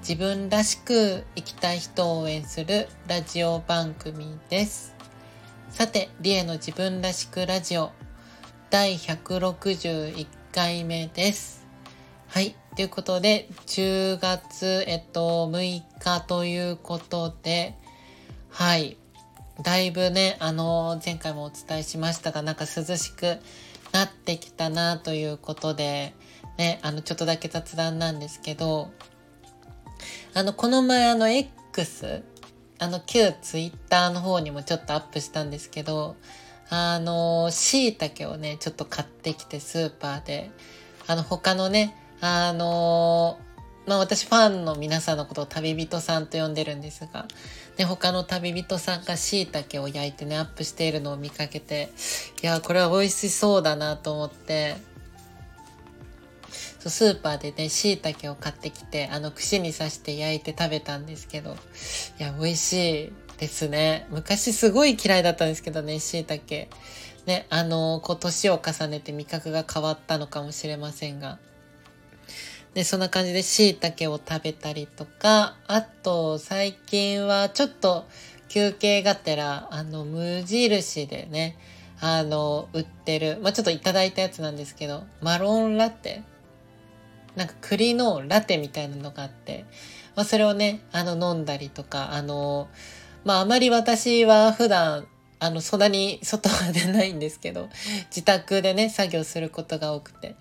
自分らしく生きたい人を応援するラジオ番組です。さて、リエの自分らしくラジオ第161回目です。はい。ということで、10月、えっと、6日ということで、はい。だいぶね、あの、前回もお伝えしましたが、なんか涼しくなってきたなということで、ね、あの、ちょっとだけ雑談なんですけど、あの、この前あの X、あの旧 Twitter の方にもちょっとアップしたんですけど、あの、椎茸をね、ちょっと買ってきてスーパーで、あの、他のね、あの、まあ私ファンの皆さんのことを旅人さんと呼んでるんですが、で、他の旅人さんが椎茸を焼いてね、アップしているのを見かけて、いや、これは美味しそうだなと思って、そうスーパーでね、椎茸を買ってきて、あの、串に刺して焼いて食べたんですけど、いや、美味しいですね。昔すごい嫌いだったんですけどね、椎茸。ね、あの、こう、年を重ねて味覚が変わったのかもしれませんが。で、そんな感じで椎茸を食べたりとか、あと、最近はちょっと休憩がてら、あの、無印でね、あの、売ってる、まあ、ちょっといただいたやつなんですけど、マロンラテなんか栗のラテみたいなのがあって、まあ、それをね、あの飲んだりとか、あの、まああまり私は普段、あの、そんなに外は出ないんですけど、自宅でね、作業することが多くて。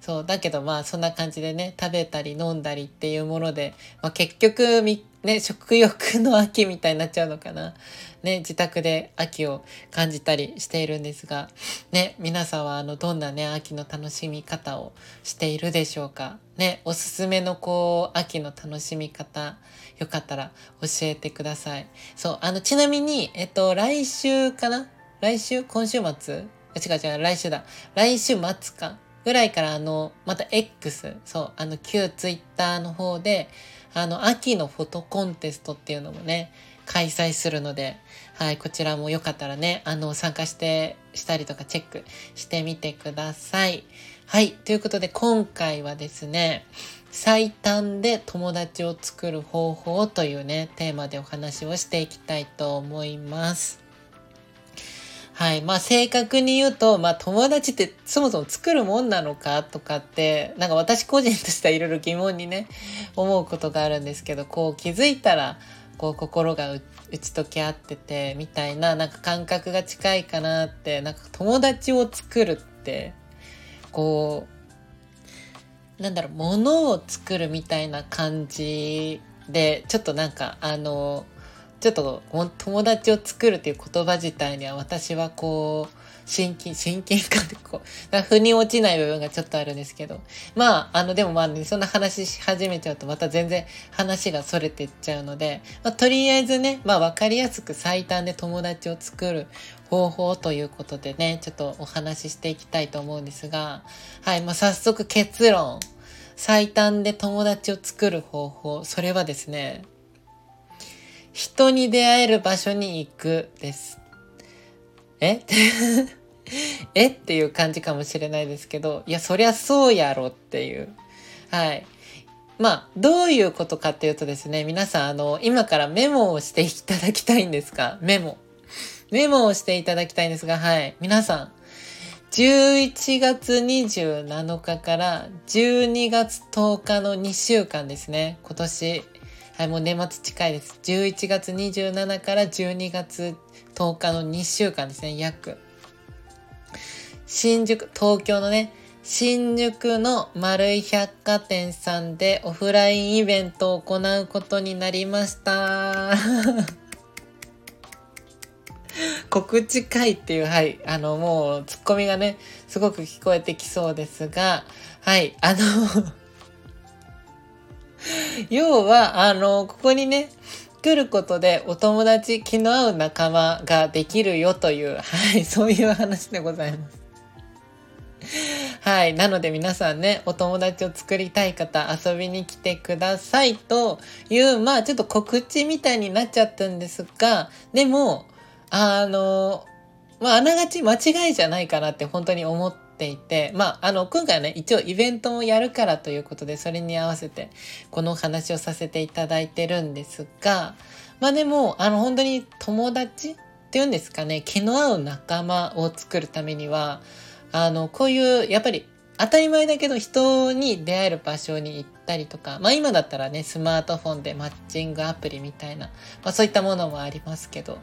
そう、だけどまあそんな感じでね、食べたり飲んだりっていうもので、まあ結局み、ね、食欲の秋みたいになっちゃうのかな。ね、自宅で秋を感じたりしているんですが、ね、皆さんはあの、どんなね、秋の楽しみ方をしているでしょうかね、おすすめのこう、秋の楽しみ方、よかったら教えてください。そう、あの、ちなみに、えっと、来週かな？来週？今週末？違う違う、来週だ。来週末か？ぐらいからあの、また X、そう、あの、旧 Twitter の方で、あの、秋のフォトコンテストっていうのもね、開催するので、はい、こちらもよかったらね、あの、参加して、したりとかチェックしてみてください。はい、ということで今回はですね、最短で友達を作る方法というね、テーマでお話をしていきたいと思います。はい。まあ正確に言うと、まあ友達ってそもそも作るもんなのかとかって、なんか私個人としてはいろいろ疑問にね、思うことがあるんですけど、こう気づいたら、こう心が打ち解け合っててみたいななんか感覚が近いかなってなんか友達を作るってこうなんだろう物を作るみたいな感じでちょっとなんかあのちょっと友達を作るっていう言葉自体には私はこう親近、親近感でこう、腑に落ちない部分がちょっとあるんですけど。まあ、あの、でもまあね、そんな話し始めちゃうとまた全然話が逸れてっちゃうので、まあ、とりあえずね、まあ、わかりやすく最短で友達を作る方法ということでね、ちょっとお話ししていきたいと思うんですが、はい、まあ、早速結論。最短で友達を作る方法。それはですね、人に出会える場所に行くです。え？え？っていう感じかもしれないですけど、いや、そりゃそうやろっていう。はい。まあ、どういうことかっていうとですね、皆さん、あの、今からメモをしていただきたいんですか？メモ。メモをしていただきたいんですが、はい。皆さん、11月27日から12月10日の2週間ですね。今年。はい、もう年末近いです。11月27から12月10日の2週間ですね、約。新宿、東京のね、新宿の丸い百貨店さんでオフラインイベントを行うことになりました。告知会っていう、はい、あの、もう、ツッコミがね、すごく聞こえてきそうですが、はい、あの 要は、あの、ここにね、来ることでお友達、気の合う仲間ができるよという、はい、そういう話でございます。はい。なので皆さんね、お友達を作りたい方、遊びに来てくださいという、まあちょっと告知みたいになっちゃったんですが、でも、あの、まああながち間違いじゃないかなって本当に思っていて、まああの、今回はね、一応イベントもやるからということで、それに合わせてこのお話をさせていただいてるんですが、まあでも、あの本当に友達っていうんですかね、気の合う仲間を作るためには、あの、こういう、やっぱり当たり前だけど人に出会える場所に行ったりとか、まあ今だったらね、スマートフォンでマッチングアプリみたいな、まあそういったものもありますけど、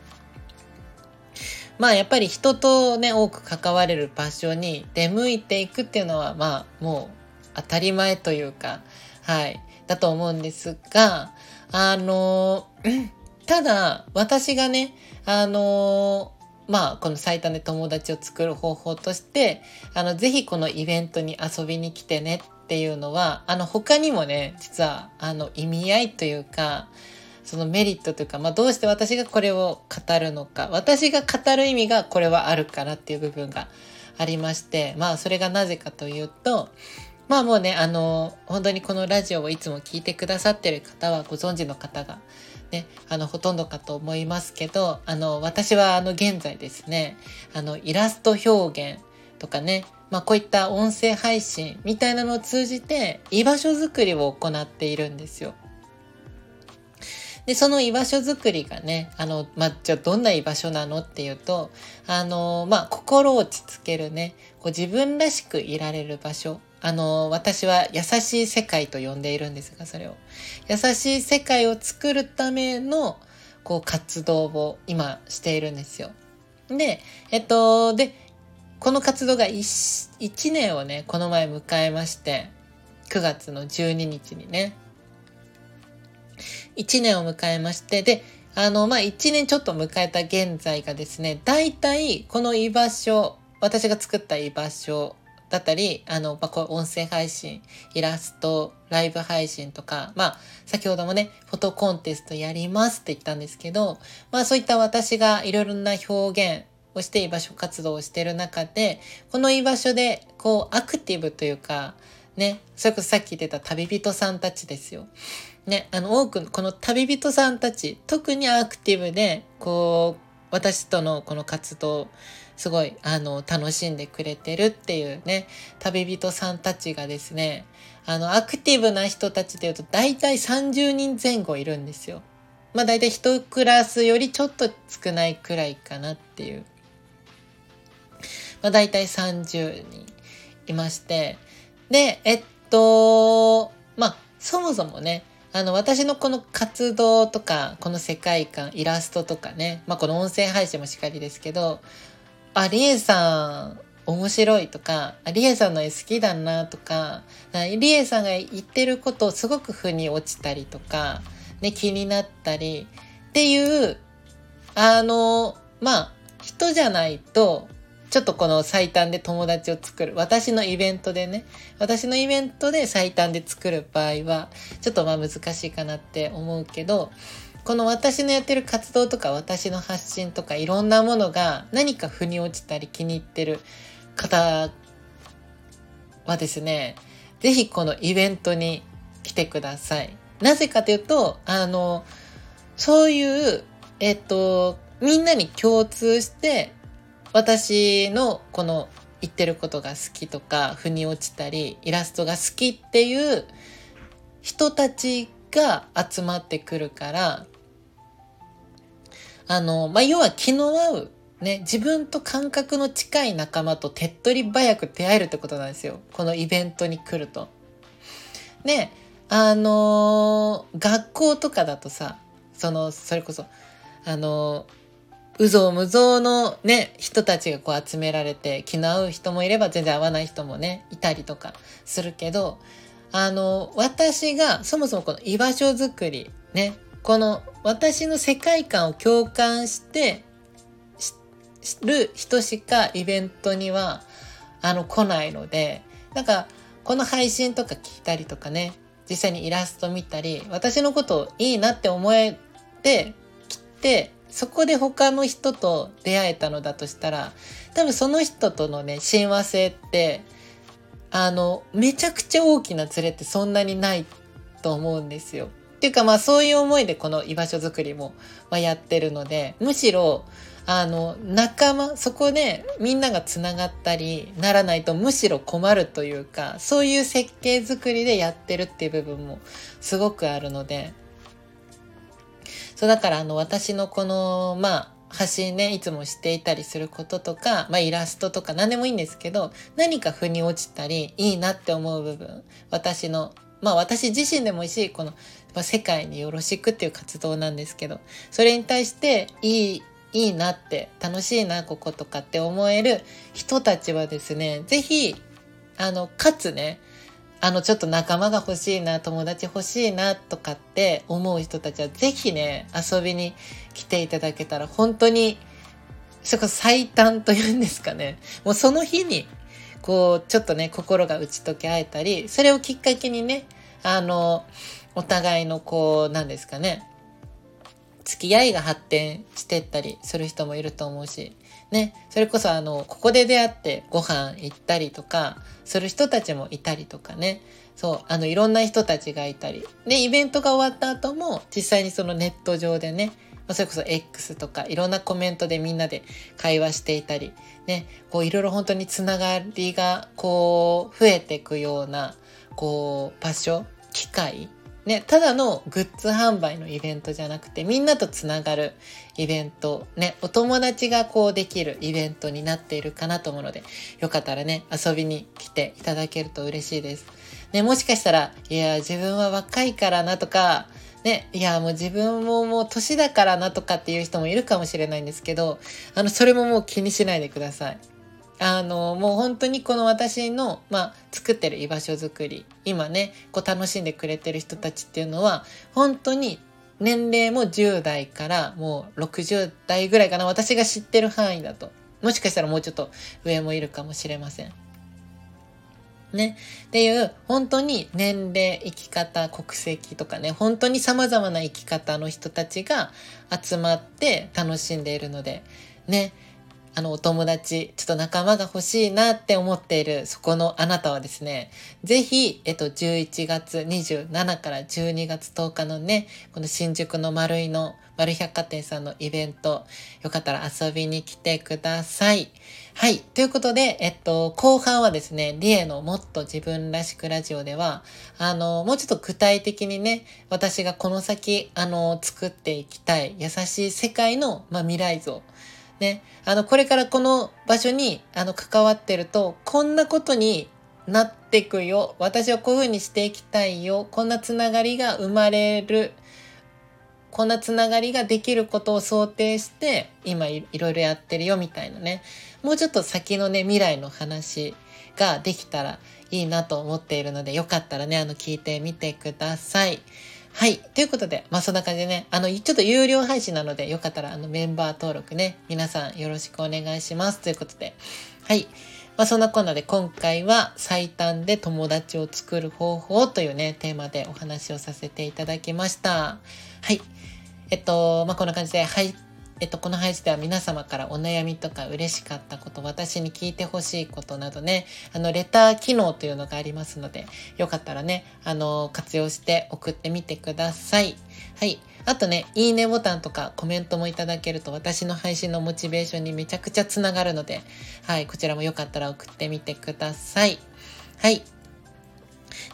まあやっぱり人とね、多く関われる場所に出向いていくっていうのは、まあもう当たり前というか、はい、だと思うんですが、あの、ただ私がね、あの、まあ、この最短で友達を作る方法として、あの、ぜひこのイベントに遊びに来てねっていうのは、あの、他にもね、実は、あの、意味合いというか、そのメリットというか、まあ、どうして私がこれを語るのか、私が語る意味がこれはあるからっていう部分がありまして、まあ、それがなぜかというと、まあもうね、あの、本当にこのラジオをいつも聞いてくださってる方はご存知の方がね、あの、ほとんどかと思いますけど、あの、私はあの、現在ですね、あの、イラスト表現とかね、まあ、こういった音声配信みたいなのを通じて、居場所づくりを行っているんですよ。で、その居場所づくりがね、あの、まあ、じゃあどんな居場所なのっていうと、あの、まあ、心を落ち着けるね、こう自分らしくいられる場所あの、私は優しい世界と呼んでいるんですが、それを。優しい世界を作るための、こう、活動を今しているんですよ。で、えっと、で、この活動が 1, 1年をね、この前迎えまして、9月の12日にね、1年を迎えまして、で、あの、まあ、1年ちょっと迎えた現在がですね、大体この居場所、私が作った居場所だったり、あの、まあ、こう音声配信、イラスト、ライブ配信とか、まあ、先ほどもね、フォトコンテストやりますって言ったんですけど、まあ、そういった私がいろいろな表現をして居場所活動をしてる中で、この居場所で、こう、アクティブというか、ね、それこそさっき言ってた旅人さんたちですよ。ね、あの、多くの、この旅人さんたち、特にアクティブで、こう、私とのこの活動、すごい、あの、楽しんでくれてるっていうね、旅人さんたちがですね、あの、アクティブな人たちでいうと、大体30人前後いるんですよ。まあ大体1クラスよりちょっと少ないくらいかなっていう。まあ大体30人いまして。で、えっと、まあそもそもね、あの、私のこの活動とか、この世界観、イラストとかね、まあこの音声配信もしっかりですけど、あ、リエさん面白いとか、リエさんの絵好きだなとか、リエさんが言ってることをすごく腑に落ちたりとか、ね、気になったりっていう、あの、まあ、人じゃないと、ちょっとこの最短で友達を作る。私のイベントでね、私のイベントで最短で作る場合は、ちょっとまあ難しいかなって思うけど、この私のやってる活動とか私の発信とかいろんなものが何か腑に落ちたり気に入ってる方はですね、ぜひこのイベントに来てください。なぜかというと、あの、そういう、えっと、みんなに共通して、私のこの言ってることが好きとか、腑に落ちたり、イラストが好きっていう人たちが集まってくるから、あの、まあ、要は気の合う、ね、自分と感覚の近い仲間と手っ取り早く出会えるってことなんですよ。このイベントに来ると。で、あのー、学校とかだとさ、その、それこそ、あのー、うぞうむぞうのね、人たちがこう集められて、気の合う人もいれば全然合わない人もね、いたりとかするけど、あの、私がそもそもこの居場所づくり、ね、この私の世界観を共感してる人しかイベントにはあの来ないので、なんかこの配信とか聞いたりとかね、実際にイラスト見たり私のことをいいなって思えてきてそこで他の人と出会えたのだとしたら多分その人とのね親和性ってあのめちゃくちゃ大きなズレってそんなにないと思うんですよ。っていうかまあそういう思いでこの居場所づくりも、ま、やってるのでむしろあの仲間そこでみんながつながったりならないとむしろ困るというかそういう設計づくりでやってるっていう部分もすごくあるのでそうだからあの私のこのまあ発信ねいつもしていたりすることとか、まあ、イラストとか何でもいいんですけど何か腑に落ちたりいいなって思う部分私のまあ私自身でもいいしこのま世界によろしくっていう活動なんですけどそれに対していいいいなって楽しいなこことかって思える人たちはですね是非あのかつねあのちょっと仲間が欲しいな友達欲しいなとかって思う人たちはぜひね遊びに来ていただけたら本当にそこ最短というんですかね。もうその日にこうちょっとね心が打ち解け合えたりそれをきっかけにねあのお互いのこうなんですかね付き合いが発展してったりする人もいると思うしね、それこそあのここで出会ってご飯行ったりとかする人たちもいたりとかね。そうあのいろんな人たちがいたり。でイベントが終わった後も実際にそのネット上でねそれこそ X とかいろんなコメントでみんなで会話していたりねこういろいろ本当につながりがこう増えていくようなこう場所機会ね、ただのグッズ販売のイベントじゃなくてみんなとつながるイベント、ね、お友達がこうできるイベントになっているかなと思うのでよかったらね遊びに来ていただけると嬉しいです。ね、もしかしたらいや自分は若いからなとかね、いやもう自分ももう年だからなとかっていう人もいるかもしれないんですけどあのそれももう気にしないでください。あのもう本当にこの私の、まあ、作ってる居場所づくり今ねこう楽しんでくれてる人たちっていうのは本当に年齢も10代からもう60代ぐらいかな私が知ってる範囲だともしかしたらもうちょっと上もいるかもしれません。ね。っていう、本当に年齢、生き方、国籍とかね、本当に様々な生き方の人たちが集まって楽しんでいるので、ね。あのお友達、ちょっと仲間が欲しいなって思っているそこのあなたはですね、ぜひ、えっと、11月27から12月10日のね、この新宿の丸井の丸百貨店さんのイベント、よかったら遊びに来てください。はい。ということで、えっと、後半はですね、リエのもっと自分らしくラジオでは、あの、もうちょっと具体的にね、私がこの先、あの、作っていきたい優しい世界の、まあ、未来像。ね、あの、これからこの場所に、あの、関わってると、こんなことになってくよ。私はこういうふうにしていきたいよ。こんなつながりが生まれる。こんなつながりができることを想定して、今いろいろやってるよ、みたいなね。もうちょっと先のね、未来の話ができたらいいなと思っているので、よかったらね、あの、聞いてみてください。はい。ということで、まあそんな感じでね、あの、ちょっと有料配信なので、よかったらあのメンバー登録ね、皆さんよろしくお願いします。ということで、はい。まあそんなこんなで今回は最短で友達を作る方法というね、テーマでお話をさせていただきました。はい。えっと、まあこんな感じで、はい。えっと、この配信では皆様からお悩みとか嬉しかったこと、私に聞いてほしいことなどね、あの、レター機能というのがありますので、よかったらね、あの、活用して送ってみてください。はい。あとね、いいねボタンとかコメントもいただけると私の配信のモチベーションにめちゃくちゃつながるので、はい、こちらもよかったら送ってみてください。はい。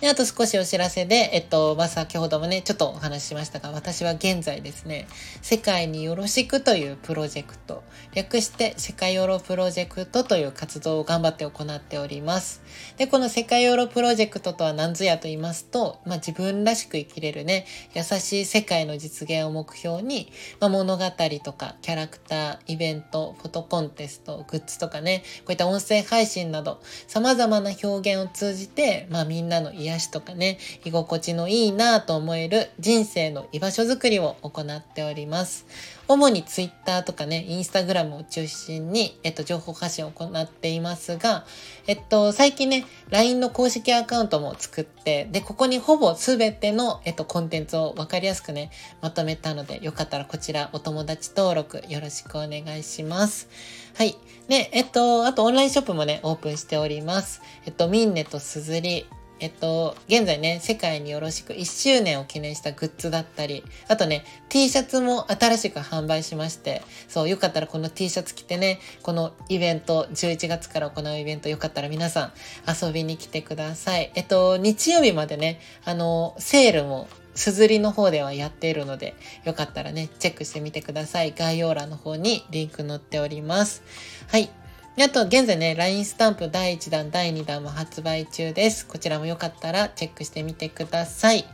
で、あと少しお知らせで、えっと、まあ、先ほどもね、ちょっとお話ししましたが、私は現在ですね、世界によろしくというプロジェクト、略して世界ヨロプロジェクトという活動を頑張って行っております。で、この世界ヨロプロジェクトとは何ぞやと言いますと、まあ、自分らしく生きれるね、優しい世界の実現を目標に、まあ、物語とかキャラクター、イベント、フォトコンテスト、グッズとかね、こういった音声配信など、様々な表現を通じて、まあ、みんなの癒癒しとかね、居心地のいいなと思える人生の居場所づくりを行っております。主に Twitter とかね、Instagram を中心に、えっと、情報発信を行っていますが、えっと、最近ね、LINE の公式アカウントも作って、で、ここにほぼ全ての、えっと、コンテンツをわかりやすくね、まとめたので、よかったらこちらお友達登録よろしくお願いします。はい。で、えっと、あとオンラインショップもね、オープンしております。えっと、ミンネとスズリ、えっと、現在ね、世界によろしく1周年を記念したグッズだったり、あとね、T シャツも新しく販売しまして、そう、よかったらこの T シャツ着てね、このイベント、11月から行うイベント、よかったら皆さん遊びに来てください。えっと、日曜日までね、あの、セールもすずりの方ではやっているので、よかったらね、チェックしてみてください。概要欄の方にリンク載っております。はい。あと、現在ね、LINE スタンプ第1弾、第2弾も発売中です。こちらもよかったらチェックしてみてください。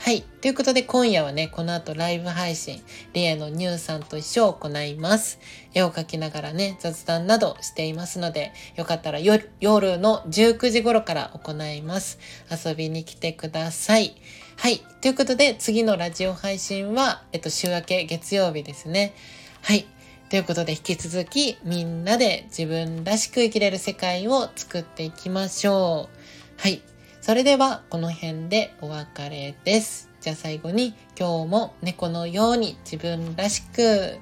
はい。ということで、今夜はね、この後ライブ配信、リエのニューさんと一緒を行います。絵を描きながらね、雑談などしていますので、よかったら夜の19時頃から行います。遊びに来てください。はい。ということで、次のラジオ配信は、えっと、週明け月曜日ですね。はい。ということで引き続きみんなで自分らしく生きれる世界を作っていきましょう。はい。それではこの辺でお別れです。じゃあ最後に今日も猫のように自分らしく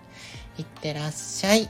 いってらっしゃい。